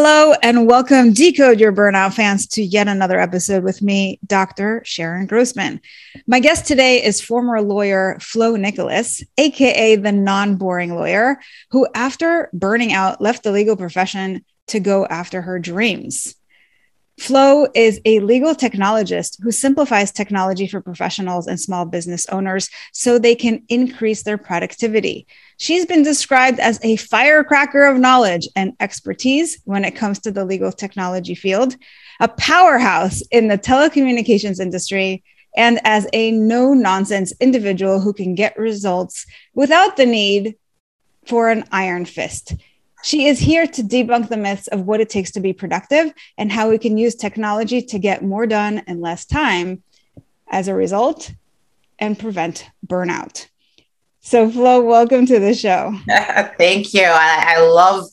Hello and welcome, Decode Your Burnout fans, to yet another episode with me, Dr. Sharon Grossman. My guest today is former lawyer Flo Nicolas, AKA the non boring lawyer, who, after burning out, left the legal profession to go after her dreams. Flo is a legal technologist who simplifies technology for professionals and small business owners so they can increase their productivity. She's been described as a firecracker of knowledge and expertise when it comes to the legal technology field, a powerhouse in the telecommunications industry, and as a no nonsense individual who can get results without the need for an iron fist. She is here to debunk the myths of what it takes to be productive and how we can use technology to get more done in less time as a result and prevent burnout. So, Flo, welcome to the show. Thank you. I, I, love,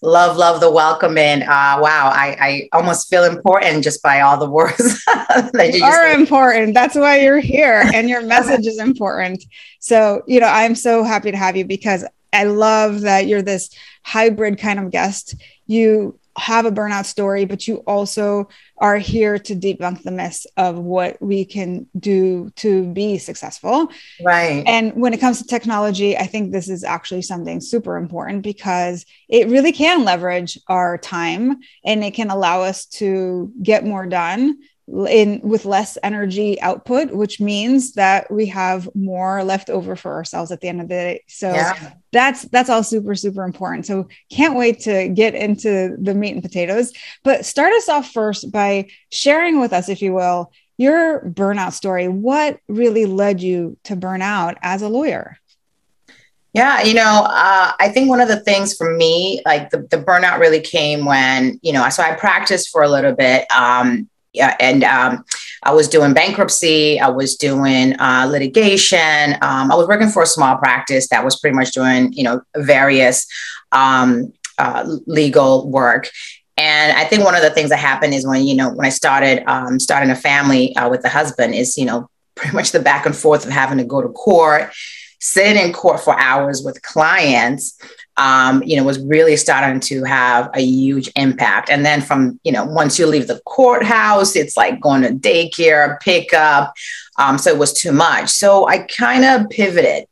love, love the welcome. And uh, wow, I, I almost feel important just by all the words that you, you are important. That's why you're here, and your message is important. So, you know, I'm so happy to have you because I love that you're this hybrid kind of guest. You have a burnout story, but you also are here to debunk the myths of what we can do to be successful. Right. And when it comes to technology, I think this is actually something super important because it really can leverage our time and it can allow us to get more done in with less energy output which means that we have more left over for ourselves at the end of the day so yeah. that's that's all super super important so can't wait to get into the meat and potatoes but start us off first by sharing with us if you will your burnout story what really led you to burn out as a lawyer yeah, you know, uh, I think one of the things for me, like the, the burnout really came when, you know, so I practiced for a little bit. Um, yeah, and um, I was doing bankruptcy. I was doing uh, litigation. Um, I was working for a small practice that was pretty much doing, you know, various um, uh, legal work. And I think one of the things that happened is when, you know, when I started um, starting a family uh, with the husband is, you know, pretty much the back and forth of having to go to court, sit in court for hours with clients um, you know, was really starting to have a huge impact. And then from, you know, once you leave the courthouse, it's like going to daycare, pickup. Um, so it was too much. So I kind of pivoted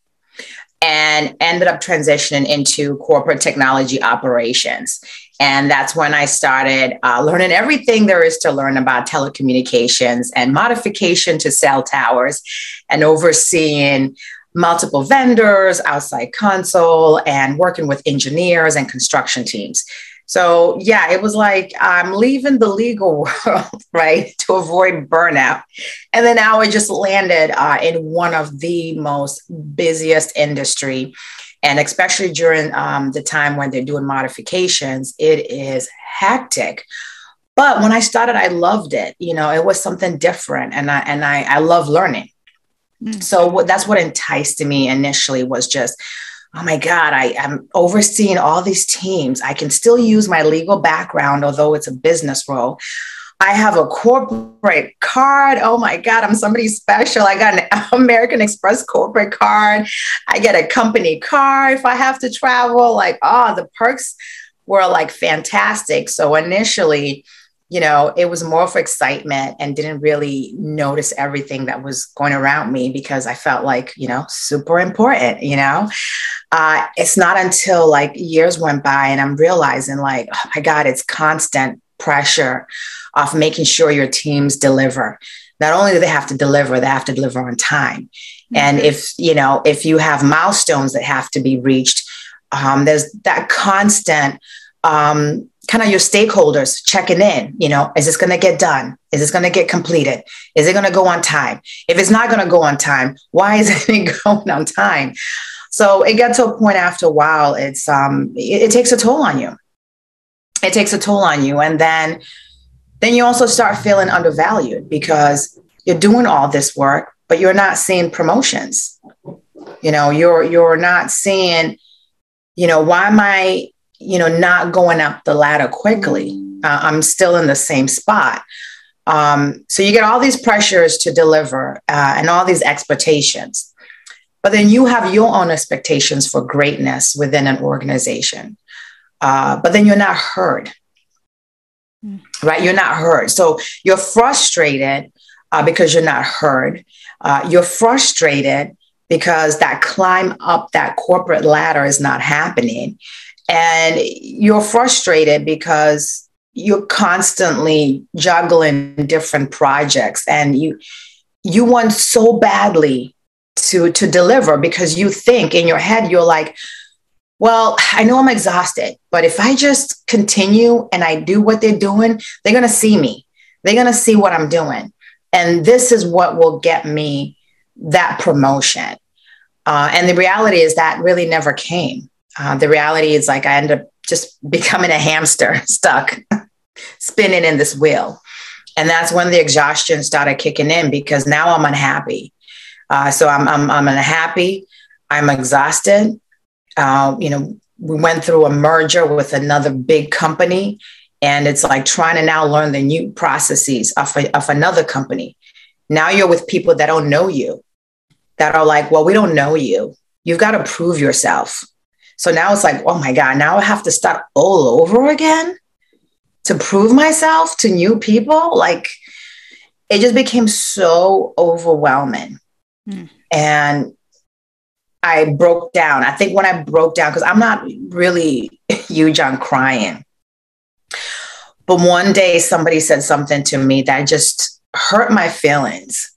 and ended up transitioning into corporate technology operations. And that's when I started uh, learning everything there is to learn about telecommunications and modification to cell towers and overseeing multiple vendors, outside counsel, and working with engineers and construction teams. So, yeah, it was like I'm leaving the legal world, right, to avoid burnout. And then now I just landed uh, in one of the most busiest industry. And especially during um, the time when they're doing modifications, it is hectic. But when I started, I loved it. You know, it was something different, and I and I, I love learning. Mm. So that's what enticed me initially was just, oh my God, I am overseeing all these teams. I can still use my legal background, although it's a business role. I have a corporate card. Oh my God, I'm somebody special. I got an American Express corporate card. I get a company car if I have to travel. Like, oh, the perks were like fantastic. So initially, you know, it was more for excitement and didn't really notice everything that was going around me because I felt like, you know, super important, you know. uh, it's not until like years went by and I'm realizing like, oh my God, it's constant pressure of making sure your teams deliver. Not only do they have to deliver, they have to deliver on time. Mm-hmm. And if, you know, if you have milestones that have to be reached, um, there's that constant um, kind of your stakeholders checking in you know is this going to get done? Is this going to get completed? Is it going to go on time? If it's not going to go on time why isn't it going on time? So it got to a point after a while it's um it, it takes a toll on you. It takes a toll on you and then then you also start feeling undervalued because you're doing all this work but you're not seeing promotions. You know you're you're not seeing you know why am i you know, not going up the ladder quickly. Uh, I'm still in the same spot. Um, so you get all these pressures to deliver uh, and all these expectations. But then you have your own expectations for greatness within an organization. Uh, but then you're not heard, mm. right? You're not heard. So you're frustrated uh, because you're not heard. Uh, you're frustrated because that climb up that corporate ladder is not happening and you're frustrated because you're constantly juggling different projects and you you want so badly to to deliver because you think in your head you're like well i know i'm exhausted but if i just continue and i do what they're doing they're going to see me. They're going to see what i'm doing. And this is what will get me that promotion. Uh, and the reality is that really never came uh, the reality is like I end up just becoming a hamster stuck spinning in this wheel. And that's when the exhaustion started kicking in because now I'm unhappy. Uh, so I'm, I'm, I'm unhappy. I'm exhausted. Uh, you know, we went through a merger with another big company and it's like trying to now learn the new processes of, a, of another company. Now you're with people that don't know you, that are like, well, we don't know you. You've got to prove yourself. So now it's like, oh my God, now I have to start all over again to prove myself to new people. Like it just became so overwhelming. Mm. And I broke down. I think when I broke down, because I'm not really huge on crying. But one day somebody said something to me that just hurt my feelings.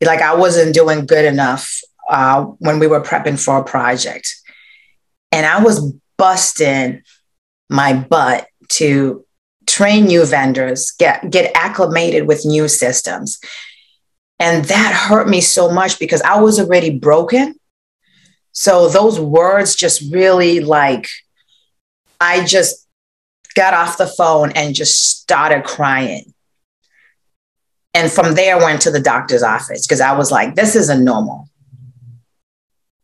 Like I wasn't doing good enough uh, when we were prepping for a project. And I was busting my butt to train new vendors, get, get acclimated with new systems. And that hurt me so much because I was already broken. So those words just really like, I just got off the phone and just started crying. And from there, went to the doctor's office because I was like, this isn't normal.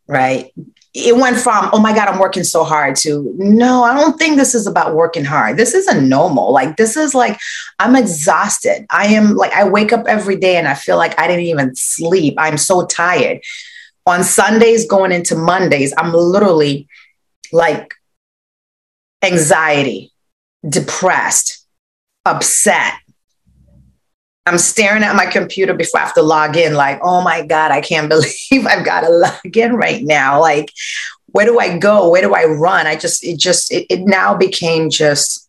Right it went from, oh my God, I'm working so hard to, no, I don't think this is about working hard. This isn't normal. Like, this is like, I'm exhausted. I am like, I wake up every day and I feel like I didn't even sleep. I'm so tired. On Sundays, going into Mondays, I'm literally like anxiety, depressed, upset, I'm staring at my computer before I have to log in, like, oh my God, I can't believe I've got to log in right now. Like, where do I go? Where do I run? I just, it just, it, it now became just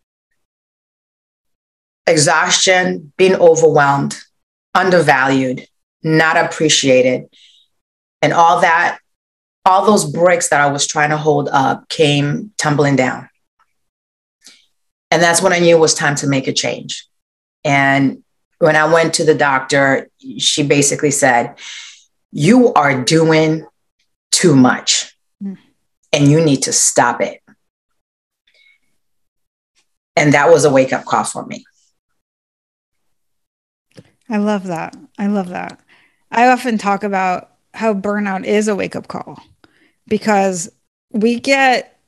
exhaustion, being overwhelmed, undervalued, not appreciated. And all that, all those bricks that I was trying to hold up came tumbling down. And that's when I knew it was time to make a change. And when I went to the doctor, she basically said, You are doing too much mm. and you need to stop it. And that was a wake up call for me. I love that. I love that. I often talk about how burnout is a wake up call because we get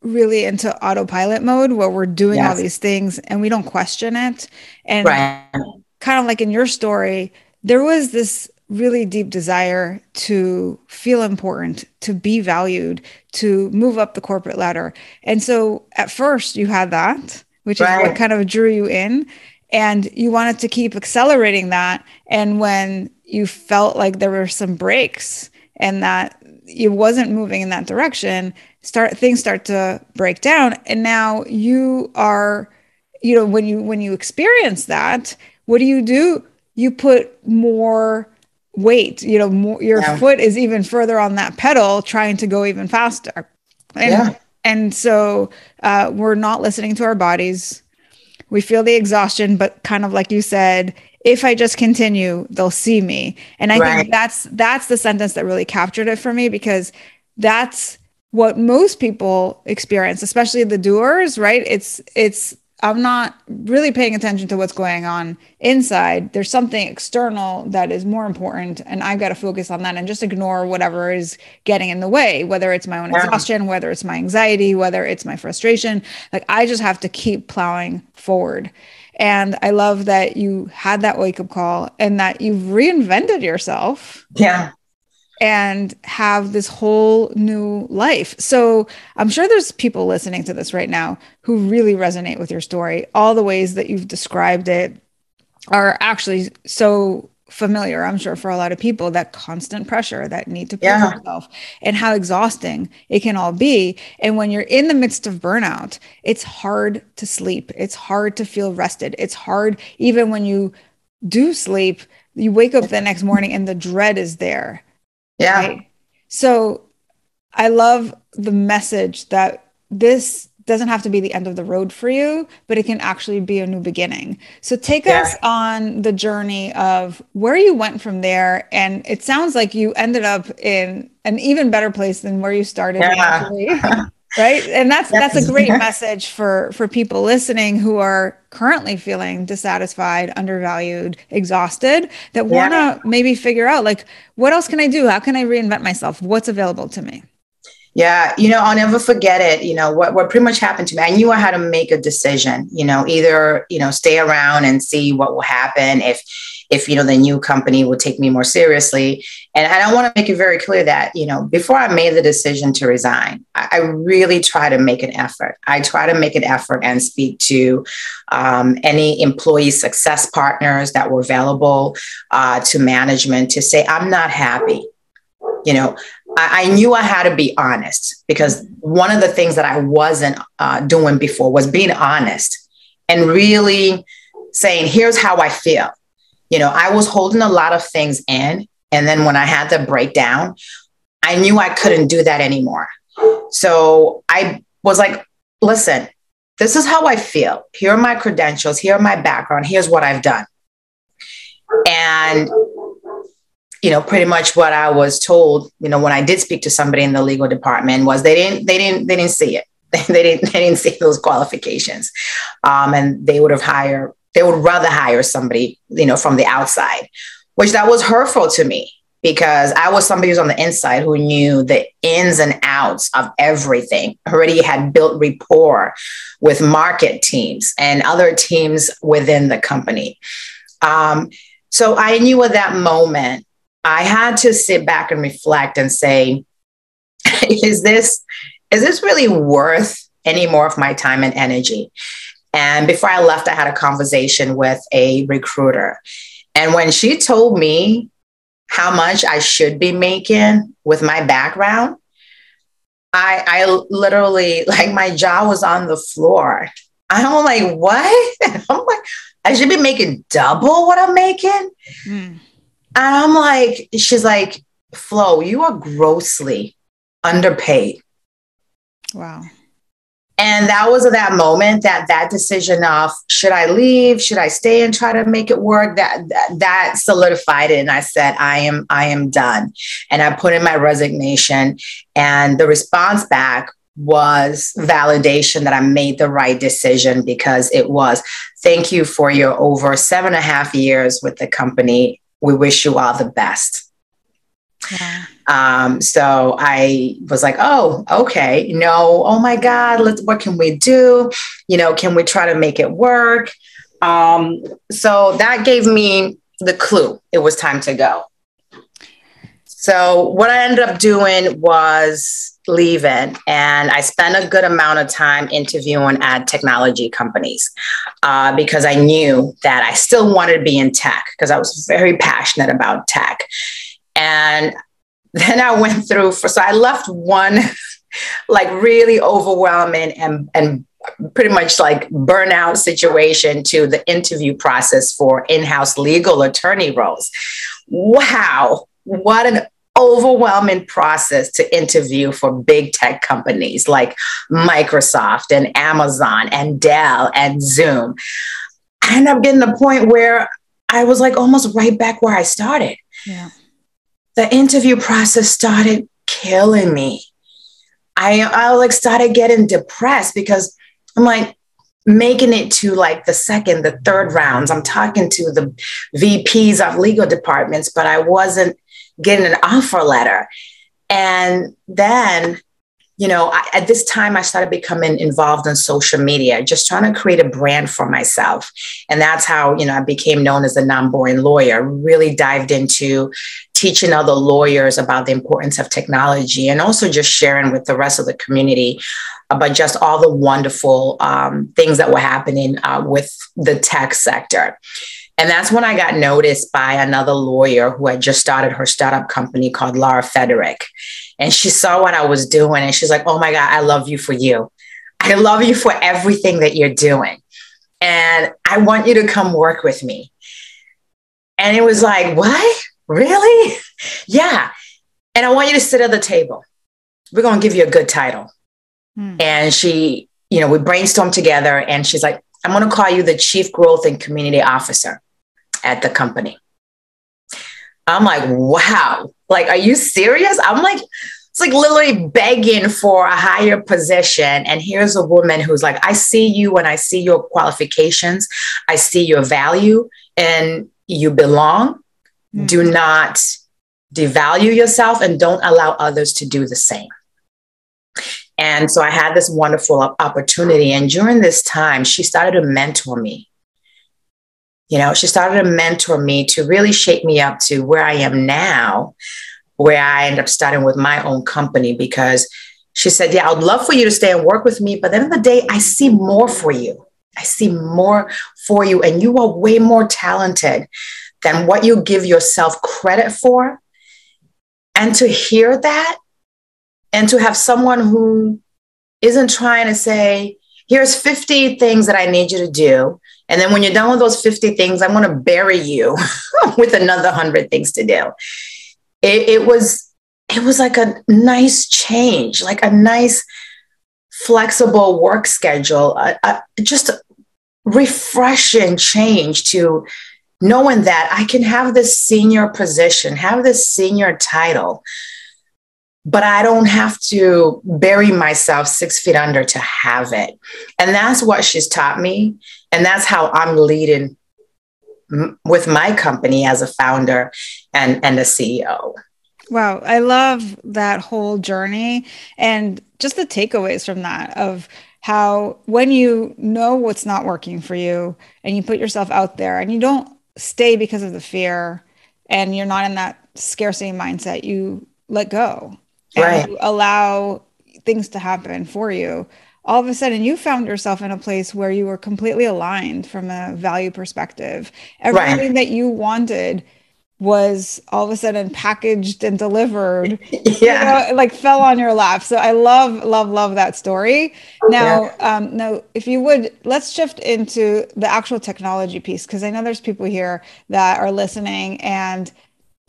really into autopilot mode where we're doing yes. all these things and we don't question it. And right kind of like in your story, there was this really deep desire to feel important, to be valued, to move up the corporate ladder. And so at first you had that, which right. is what kind of drew you in. And you wanted to keep accelerating that. And when you felt like there were some breaks and that it wasn't moving in that direction start things start to break down and now you are you know when you when you experience that what do you do you put more weight you know more, your yeah. foot is even further on that pedal trying to go even faster and yeah. and so uh, we're not listening to our bodies we feel the exhaustion but kind of like you said if i just continue they'll see me and i right. think that's that's the sentence that really captured it for me because that's what most people experience especially the doers right it's it's I'm not really paying attention to what's going on inside. There's something external that is more important, and I've got to focus on that and just ignore whatever is getting in the way, whether it's my own exhaustion, whether it's my anxiety, whether it's my frustration. Like, I just have to keep plowing forward. And I love that you had that wake up call and that you've reinvented yourself. Yeah and have this whole new life. So I'm sure there's people listening to this right now who really resonate with your story. All the ways that you've described it are actually so familiar, I'm sure, for a lot of people that constant pressure, that need to prove yeah. yourself, and how exhausting it can all be. And when you're in the midst of burnout, it's hard to sleep. It's hard to feel rested. It's hard, even when you do sleep, you wake up the next morning and the dread is there yeah. Right? So I love the message that this doesn't have to be the end of the road for you, but it can actually be a new beginning. So take yeah. us on the journey of where you went from there. And it sounds like you ended up in an even better place than where you started. Yeah. right? And that's that's a great message for for people listening who are currently feeling dissatisfied undervalued exhausted that want to yeah. maybe figure out like what else can i do? How can i reinvent myself? What's available to me? Yeah, you know, I'll never forget it. You know, what, what pretty much happened to me, I knew I had to make a decision, you know, either, you know, stay around and see what will happen if if you know the new company would take me more seriously. And, and i want to make it very clear that you know before i made the decision to resign i, I really try to make an effort. I try to make an effort and speak to um, any employee success partners that were available uh, to management to say i'm not happy. You know I, I, knew i had to be honest because one of the things that i wasn't uh, doing before was being honest and really saying here's how i feel you know, I was holding a lot of things in. And then when I had to break down, I knew I couldn't do that anymore. So I was like, listen, this is how I feel. Here are my credentials. Here are my background. Here's what I've done. And, you know, pretty much what I was told, you know, when I did speak to somebody in the legal department was they didn't, they didn't, they didn't see it. they didn't, they didn't see those qualifications. Um, and they would have hired they would rather hire somebody, you know, from the outside, which that was hurtful to me because I was somebody who's on the inside who knew the ins and outs of everything, already had built rapport with market teams and other teams within the company. Um, so I knew at that moment, I had to sit back and reflect and say, is this, is this really worth any more of my time and energy? And before I left, I had a conversation with a recruiter. And when she told me how much I should be making with my background, I, I literally, like, my jaw was on the floor. I'm like, what? I'm like, I should be making double what I'm making. Mm. And I'm like, she's like, Flo, you are grossly underpaid. Wow. And that was that moment that that decision of should I leave, should I stay and try to make it work? That, that that solidified it, and I said I am I am done. And I put in my resignation, and the response back was validation that I made the right decision because it was thank you for your over seven and a half years with the company. We wish you all the best. Yeah. Um, so I was like, oh, okay, no, oh my God, let's, what can we do? You know, can we try to make it work? Um, so that gave me the clue it was time to go. So what I ended up doing was leaving and I spent a good amount of time interviewing at technology companies uh, because I knew that I still wanted to be in tech because I was very passionate about tech. And then I went through for, so I left one like really overwhelming and, and pretty much like burnout situation to the interview process for in-house legal attorney roles. Wow, what an overwhelming process to interview for big tech companies like Microsoft and Amazon and Dell and Zoom. I ended up getting to the point where I was like almost right back where I started. Yeah. The interview process started killing me. I, I like started getting depressed because I'm like making it to like the second, the third rounds. I'm talking to the VPs of legal departments, but I wasn't getting an offer letter. And then, you know, I, at this time, I started becoming involved in social media, just trying to create a brand for myself. And that's how, you know, I became known as a non boring lawyer, really dived into teaching other lawyers about the importance of technology and also just sharing with the rest of the community about just all the wonderful um, things that were happening uh, with the tech sector. And that's when I got noticed by another lawyer who had just started her startup company called Laura Frederick. And she saw what I was doing and she's like, oh my God, I love you for you. I love you for everything that you're doing. And I want you to come work with me. And it was like, what? Really? yeah. And I want you to sit at the table. We're going to give you a good title. Hmm. And she, you know, we brainstormed together and she's like, I'm going to call you the Chief Growth and Community Officer at the company. I'm like, wow, like, are you serious? I'm like, it's like literally begging for a higher position. And here's a woman who's like, I see you when I see your qualifications, I see your value, and you belong. Mm-hmm. Do not devalue yourself and don't allow others to do the same. And so I had this wonderful opportunity. And during this time, she started to mentor me. You know, she started to mentor me to really shape me up to where I am now, where I end up starting with my own company because she said, Yeah, I would love for you to stay and work with me. But at the end of the day, I see more for you. I see more for you. And you are way more talented than what you give yourself credit for. And to hear that and to have someone who isn't trying to say, here's 50 things that I need you to do. And then when you're done with those 50 things, I'm going to bury you with another 100 things to do. It, it, was it was like a nice change, like a nice flexible work schedule, a, a, just a refreshing change to knowing that I can have this senior position, have this senior title, but I don't have to bury myself six feet under to have it. And that's what she's taught me. And that's how I'm leading m- with my company as a founder and, and a CEO. Wow. I love that whole journey and just the takeaways from that of how when you know what's not working for you and you put yourself out there and you don't stay because of the fear and you're not in that scarcity mindset, you let go and right. allow things to happen for you all of a sudden you found yourself in a place where you were completely aligned from a value perspective everything right. that you wanted was all of a sudden packaged and delivered yeah. you know, like fell on your lap. So i love love love that story. Now um now if you would let's shift into the actual technology piece because i know there's people here that are listening and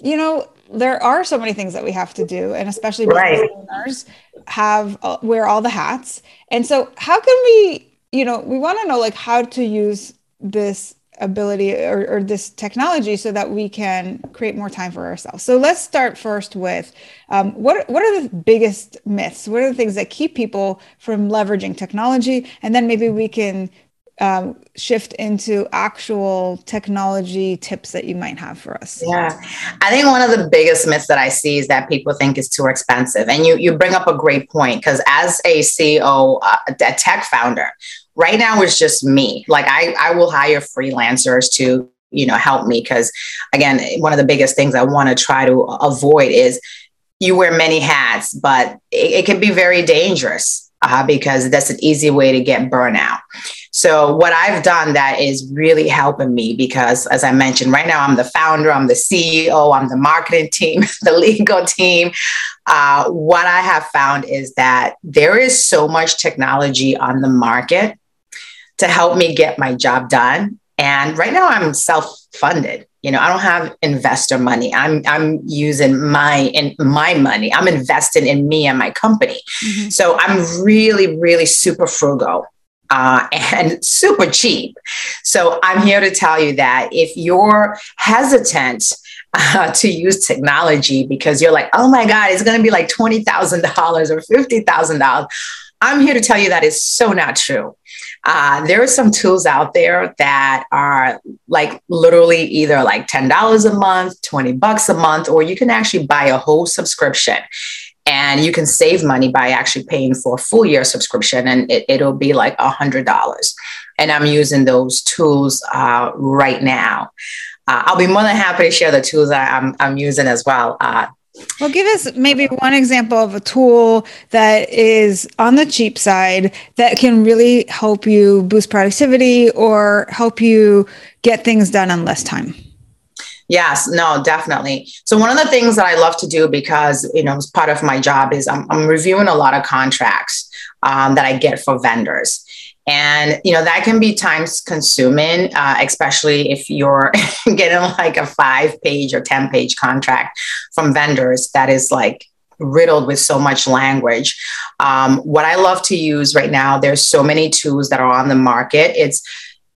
you know there are so many things that we have to do and especially right. owners have uh, wear all the hats. And so how can we you know we want to know like how to use this ability or, or, this technology so that we can create more time for ourselves. So let's start first with um, what, what are the biggest myths? What are the things that keep people from leveraging technology? And then maybe we can um, shift into actual technology tips that you might have for us? Yeah, I think one of the biggest myths that I see is that people think it's too expensive, and you you bring up a great point because as a CEO, uh, a tech founder, right now it's just me. Like I I will hire freelancers to you know help me because again, one of the biggest things I want to try to avoid is you wear many hats, but it, it can be very dangerous uh, because that's an easy way to get burnout. So, what I've done that is really helping me because, as I mentioned, right now I'm the founder, I'm the CEO, I'm the marketing team, the legal team. Uh, what I have found is that there is so much technology on the market to help me get my job done. And right now I'm self funded. You know, I don't have investor money. I'm I'm using my in my money. I'm investing in me and my company. Mm-hmm. So I'm really, really super frugal. Uh, and super cheap. So I'm here to tell you that if you're hesitant uh, to use technology because you're like, oh my God, it's going to be like $20,000 or $50,000, I'm here to tell you that is so not true. Uh, there are some tools out there that are like literally either like $10 a month, 20 bucks a month, or you can actually buy a whole subscription. And you can save money by actually paying for a full year subscription and it, will be like a hundred dollars. And i'm using those tools uh, right now. Uh, i'll be more than happy to share the tools that i'm, I'm using as well. Uh, well, give us maybe one example of a tool that is on the cheap side that can really help you boost productivity or help you get things done in less time. Yes, no, definitely. So one of the things that I love to do because you know as part of my job is I'm, I'm reviewing a lot of contracts um, that I get for vendors, and you know that can be time consuming uh, especially if you're getting like a five page or 10 page contract from vendors that is like riddled with so much language. Um, what i love to use right now there's so many tools that are on the market. It's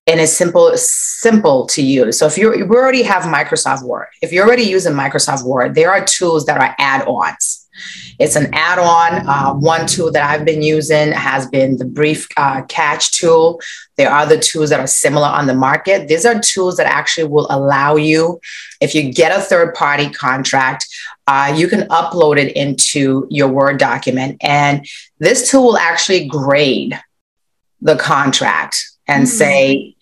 and it's simple simple to use. So if you we already have microsoft word if you're already using microsoft word there are tools that are add-ons it's an add on. Uh, one tool that I've been using has been the Brief uh, Catch tool. There are other tools that are similar on the market. These are tools that actually will allow you, if you get a third party contract, uh, you can upload it into your Word document. And this tool will actually grade the contract and mm-hmm. say,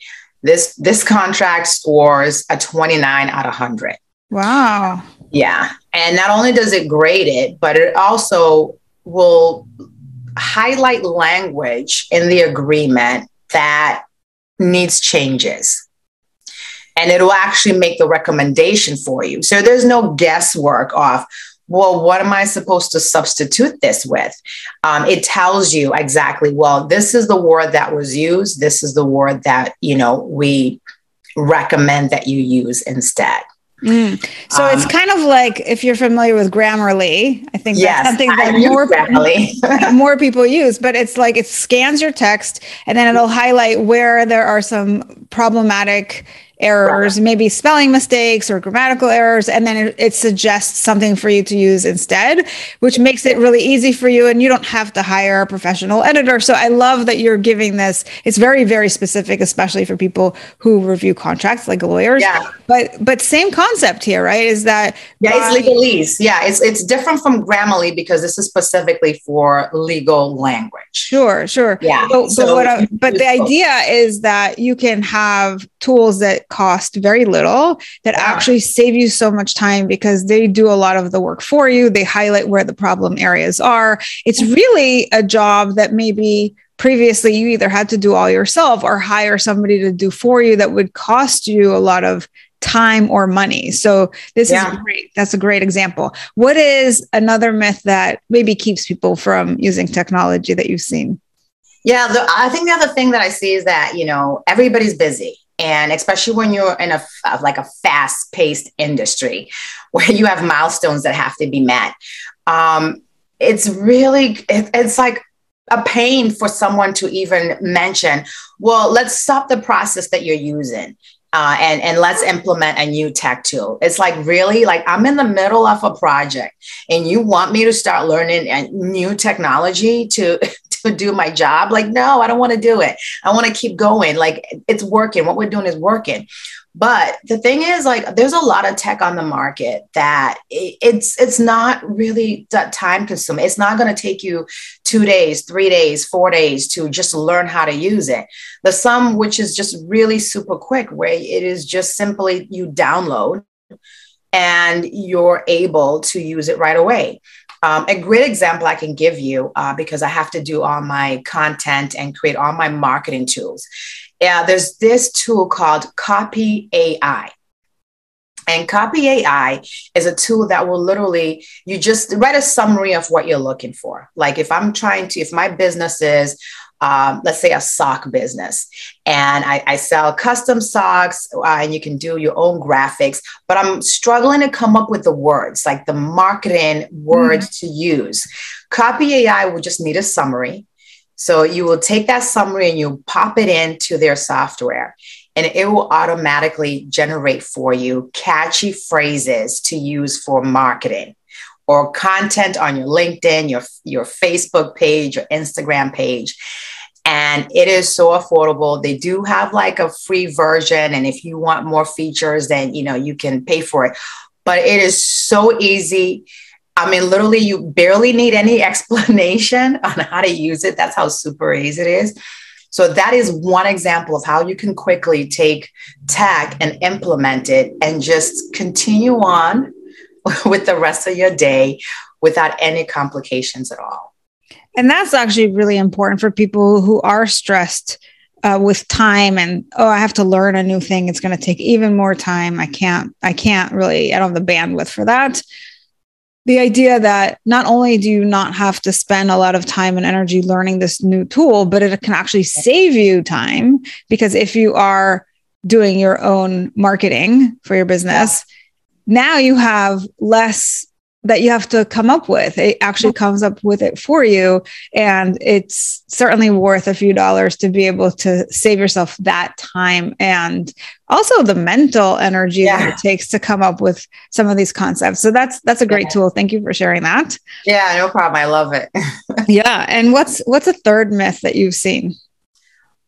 this, this contract scores a 29 out of 100. Wow. Yeah. And not only does it grade it, but it also will highlight language in the agreement that needs changes. And it'll actually make the recommendation for you. So there's no guesswork of, well, what am I supposed to substitute this with? Um, it tells you exactly, well, this is the word that was used. This is the word that, you know, we recommend that you use instead. Mm. So um, it's kind of like if you're familiar with Grammarly, I think yes, that's something that more, more people use, but it's like it scans your text and then it'll highlight where there are some problematic errors, maybe spelling mistakes or grammatical errors, and then it, it, suggests something for you to use instead, which makes it really easy for you. And you don't have to hire a professional editor. So I love that you're giving this. It's very, very specific, especially for people who review contracts like lawyers. Yeah. But but same concept here, right? Is that yeah, by- it's legalese. Yeah, it's it's different from Grammarly because this is specifically for legal language. Sure, sure. Yeah. But, so, but, what I, but the idea is that you can have tools that cost very little that yeah. actually save you so much time because they do a lot of the work for you. They highlight where the problem areas are. It's really a job that maybe previously you either had to do all yourself or hire somebody to do for you that would cost you a lot of time or money. So this yeah. is great. That's a great example. What is another myth that maybe keeps people from using technology that you've seen? Yeah, the, I think the other thing that I see is that, you know, everybody's busy and especially when you're in a like a fast paced industry where you have milestones that have to be met um, it's really it, it's like a pain for someone to even mention well let's stop the process that you're using uh, and and let's implement a new tech tool. It's like really like I'm in the middle of a project, and you want me to start learning a new technology to to do my job. Like, no, I don't want to do it. I want to keep going. Like, it's working. What we're doing is working. But the thing is, like, there's a lot of tech on the market that it's it's not really time consuming. It's not going to take you two days, three days, four days to just learn how to use it. The some which is just really super quick, where it is just simply you download and you're able to use it right away. Um, a great example I can give you uh, because I have to do all my content and create all my marketing tools. Yeah, there's this tool called Copy AI. And Copy AI is a tool that will literally, you just write a summary of what you're looking for. Like if I'm trying to, if my business is, um, let's say a sock business and I, I sell custom socks uh, and you can do your own graphics but i'm struggling to come up with the words like the marketing words mm-hmm. to use copy ai will just need a summary so you will take that summary and you pop it into their software and it will automatically generate for you catchy phrases to use for marketing or content on your LinkedIn, your, your Facebook page, your Instagram page. And it is so affordable. They do have like a free version. And if you want more features, then you know you can pay for it. But it is so easy. I mean, literally, you barely need any explanation on how to use it. That's how super easy it is. So that is one example of how you can quickly take tech and implement it and just continue on with the rest of your day without any complications at all. And that's actually really important for people who are stressed uh, with time and oh i have to learn a new thing. It's going to take even more time. I can't i can't really i don't have the bandwidth for that. The idea that not only do you not have to spend a lot of time and energy learning this new tool, but it can actually save you time because if you are doing your own marketing for your business, now you have less that you have to come up with. It actually comes up with it for you. And it's certainly worth a few dollars to be able to save yourself that time and also the mental energy yeah. that it takes to come up with some of these concepts. So that's that's a great yeah. tool. Thank you for sharing that. Yeah, no problem. I love it. yeah. And what's what's a third myth that you've seen?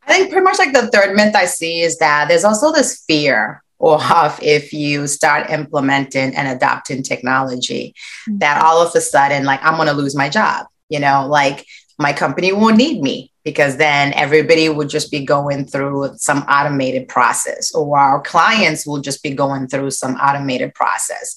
I think pretty much like the third myth I see is that there's also this fear off if you start implementing and adopting technology mm-hmm. that all of a sudden like i'm going to lose my job you know like my company won't need me because then everybody would just be going through some automated process or our clients will just be going through some automated process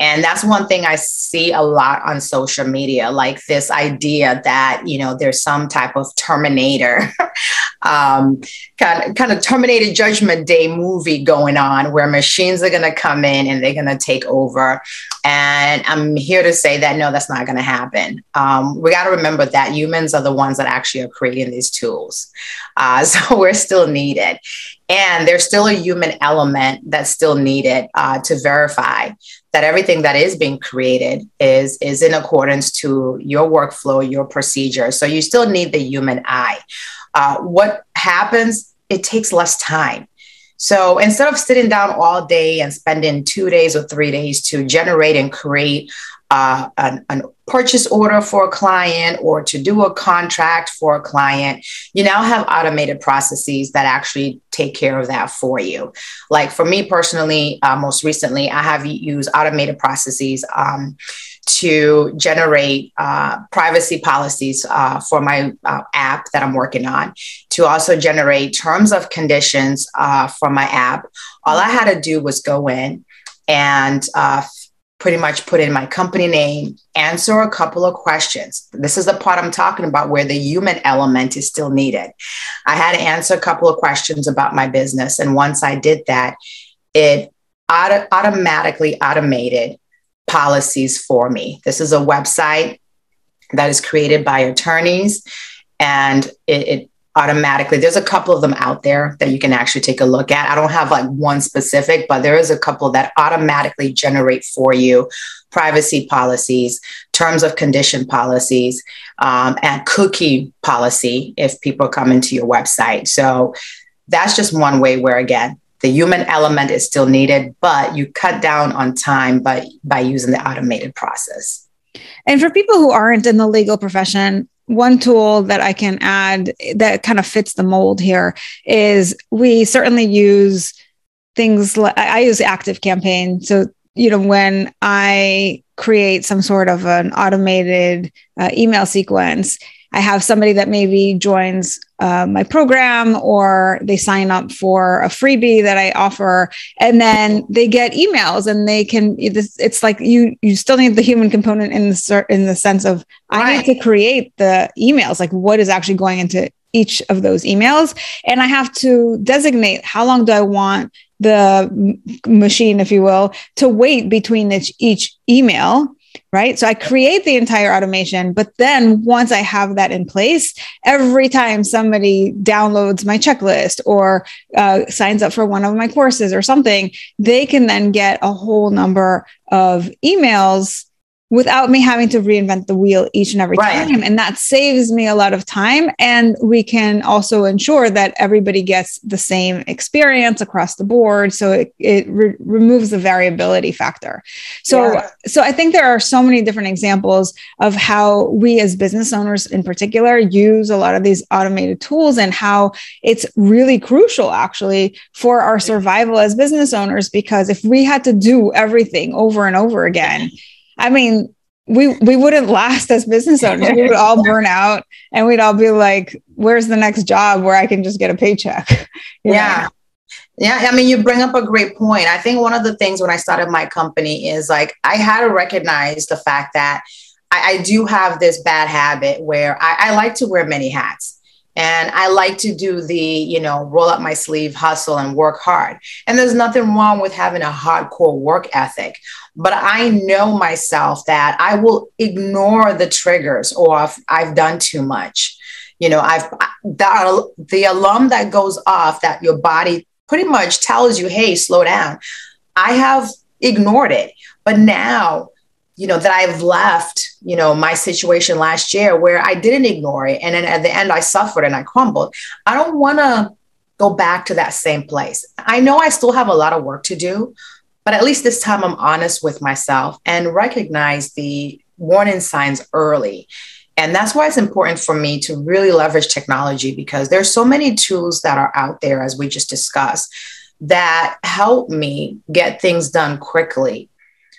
and that's one thing I see a lot on social media, like this idea that, you know, there's some type of Terminator, um, kind, of, kind of Terminator Judgment Day movie going on where machines are going to come in and they're going to take over. And I'm here to say that no, that's not going to happen. Um, we got to remember that humans are the ones that actually are creating these tools. Uh, so we're still needed. And there's still a human element that's still needed uh, to verify that everything that is being created is is in accordance to your workflow your procedure so you still need the human eye uh, what happens it takes less time so instead of sitting down all day and spending two days or three days to generate and create uh, an, an, purchase order for a client or to do a contract for a client, you now have automated processes that actually take care of that for you. Like for me personally, uh, most recently, I have used automated processes. Um, to generate uh, privacy policies uh, for my uh, app that I'm working on, to also generate terms of conditions uh, for my app. All I had to do was go in and uh, pretty much put in my company name, answer a couple of questions. This is the part I'm talking about where the human element is still needed. I had to answer a couple of questions about my business. And once I did that, it auto- automatically automated policies for me. This is a website that is created by attorneys and it, it automatically there's a couple of them out there that you can actually take a look at i don't have like one specific but there is a couple that automatically generate for you privacy policies terms of condition policies um, and cookie policy if people come into your website so that's just one way where again the human element is still needed but you cut down on time by by using the automated process and for people who aren't in the legal profession one tool that I can add that kind of fits the mold here is we certainly use things like I use Active Campaign. So, you know, when I create some sort of an automated uh, email sequence, I have somebody that maybe joins uh, my program or they sign up for a freebie that I offer, and then they get emails and they can. It's like you you still need the human component in the in the sense of I need to create the emails, like what is actually going into each of those emails, and I have to designate how long do I want the machine, if you will, to wait between each, each email right? So I create the entire automation, but then once I have that in place, every time somebody downloads my checklist or uh, signs up for one of my courses or something, they can then get a whole number of emails without me having to reinvent the wheel each and every right. time. And that saves me a lot of time. And we can also ensure that everybody gets the same experience across the board. So it, it re- removes the variability factor. So, yeah. so I think there are so many different examples of how we as business owners in particular use a lot of these automated tools and how it's really crucial actually for our survival as business owners. Because if we had to do everything over and over again, I mean, we we wouldn't last as business owners. We would all burn out and we'd all be like, where's the next job where I can just get a paycheck? You yeah. Know? Yeah, I mean, you bring up a great point. I think one of the things when I started my company is like I had to recognize the fact that I, I do have this bad habit where I, I like to wear many hats. And I like to do the, you know, roll up my sleeve, hustle, and work hard. And there's nothing wrong with having a hardcore work ethic. But I know myself that I will ignore the triggers or if I've done too much. You know, I've the, the alarm that goes off that your body pretty much tells you, hey, slow down. I have ignored it. But now you know, that I've left, you know, my situation last year where I didn't ignore it. And then at the end, I suffered and I crumbled. I don't want to go back to that same place. I know I still have a lot of work to do, but at least this time I'm honest with myself and recognize the warning signs early. And that's why it's important for me to really leverage technology because there's so many tools that are out there, as we just discussed, that help me get things done quickly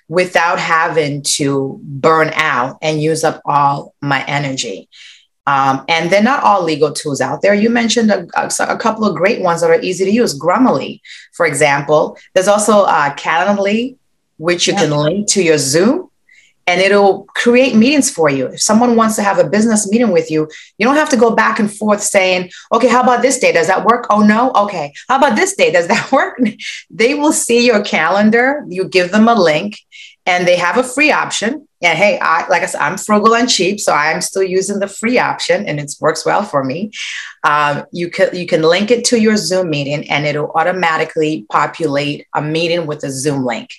without having to burn out and use up all my energy. Um, and they're not all legal tools out there. You mentioned a, a, a, couple of great ones that are easy to use. Grammarly, for example. There's also uh, Calendly, which you yeah. can link to your Zoom and it'll create meetings for you. If someone wants to have a business meeting with you, you don't have to go back and forth saying, okay, how about this day? Does that work? Oh, no. Okay. How about this day? Does that work? they will see your calendar. You give them a link and they have a free option. And hey, I like I said, I'm frugal and cheap, so I'm still using the free option, and it works well for me. Um, you can you can link it to your Zoom meeting, and it'll automatically populate a meeting with a Zoom link.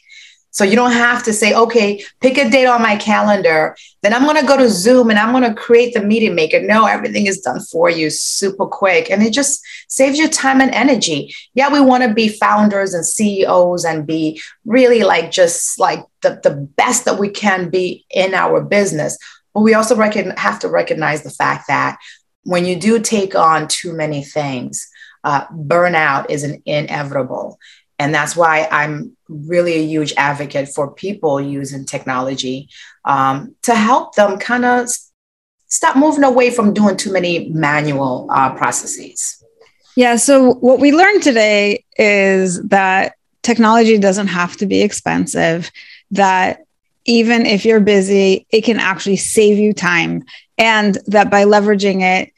So you don't have to say, okay, pick a date on my calendar. Then I'm going to go to Zoom and I'm going to create the meeting maker. No, everything is done for you super quick. And it just saves you time and energy. Yeah, we want to be founders and CEOs and be really like just like the, the best that we can be in our business. But we also reckon, have to recognize the fact that when you do take on too many things, uh, burnout is an inevitable. And that's why I'm really a huge advocate for people using technology um, to help them kind of stop moving away from doing too many manual uh, processes. Yeah. So, what we learned today is that technology doesn't have to be expensive, that even if you're busy, it can actually save you time. And that by leveraging it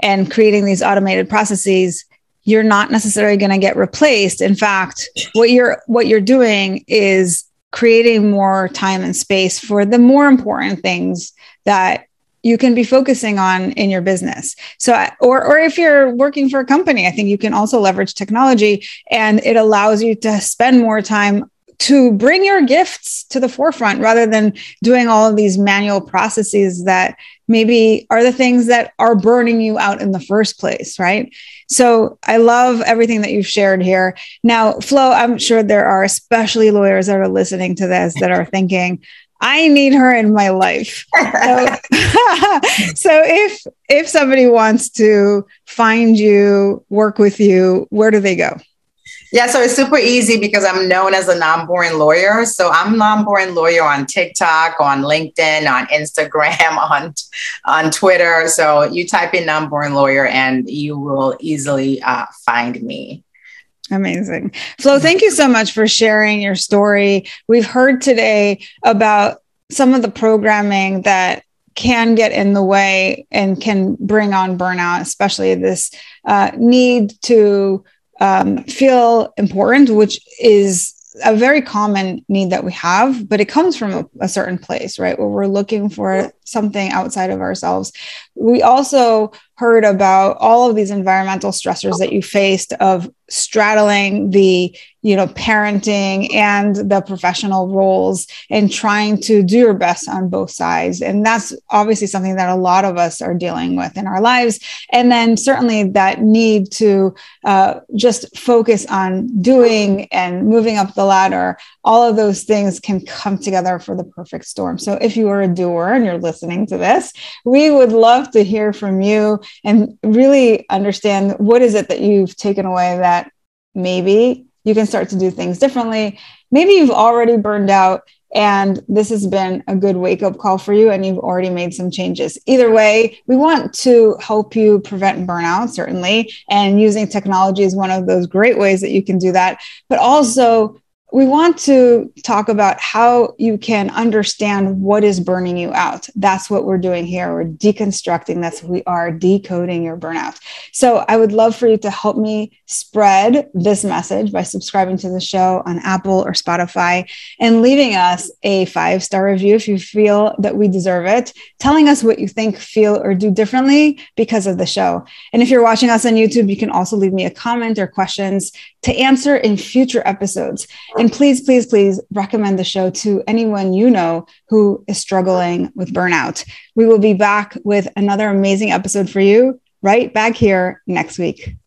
and creating these automated processes, you're not necessarily going to get replaced in fact what you're what you're doing is creating more time and space for the more important things that you can be focusing on in your business. So, or, or if you're working for a company, I think you can also leverage technology and it allows you to spend more time to bring your gifts to the forefront rather than doing all of these manual processes that maybe are the things that are burning you out in the first place, right? So I love everything that you've shared here. Now, Flo, I'm sure there are especially lawyers that are listening to this that are thinking, I need her in my life. So, so if if somebody wants to find you, work with you, where do they go? Yeah, so it's super easy because I'm known as a non-boring lawyer. So I'm non-boring lawyer on TikTok, on LinkedIn, on Instagram, on on Twitter. So you type in non-boring lawyer and you will easily uh, find me. Amazing. Flo, thank you so much for sharing your story. We've heard today about some of the programming that can get in the way and can bring on burnout, especially this uh, need to um, feel important, which is a very common need that we have, but it comes from a, a, certain place, right? Where we're looking for something outside of ourselves. We also heard about all of these environmental stressors that you faced of straddling the you know parenting and the professional roles and trying to do your best on both sides and that's obviously something that a lot of us are dealing with in our lives and then certainly that need to uh, just focus on doing and moving up the ladder all of those things can come together for the perfect storm so if you are a doer and you're listening to this we would love to hear from you and really understand what is it that you've taken away that maybe you can start to do things differently. Maybe you've already burned out and this has been a good wake up call for you and you've already made some changes. Either way, we want to help you prevent burnout, certainly. And using technology is one of those great ways that you can do that. But also, we want to talk about how you can understand what is burning you out. That's what we're doing here. We're deconstructing this. We are decoding your burnout. So I would love for you to help me spread this message by subscribing to the show on Apple or Spotify and leaving us a five star review if you feel that we deserve it, telling us what you think, feel, or do differently because of the show. And if you're watching us on YouTube, you can also leave me a comment or questions to answer in future episodes. And please, please, please recommend the show to anyone you know who is struggling with burnout. We will be back with another amazing episode for you right back here next week.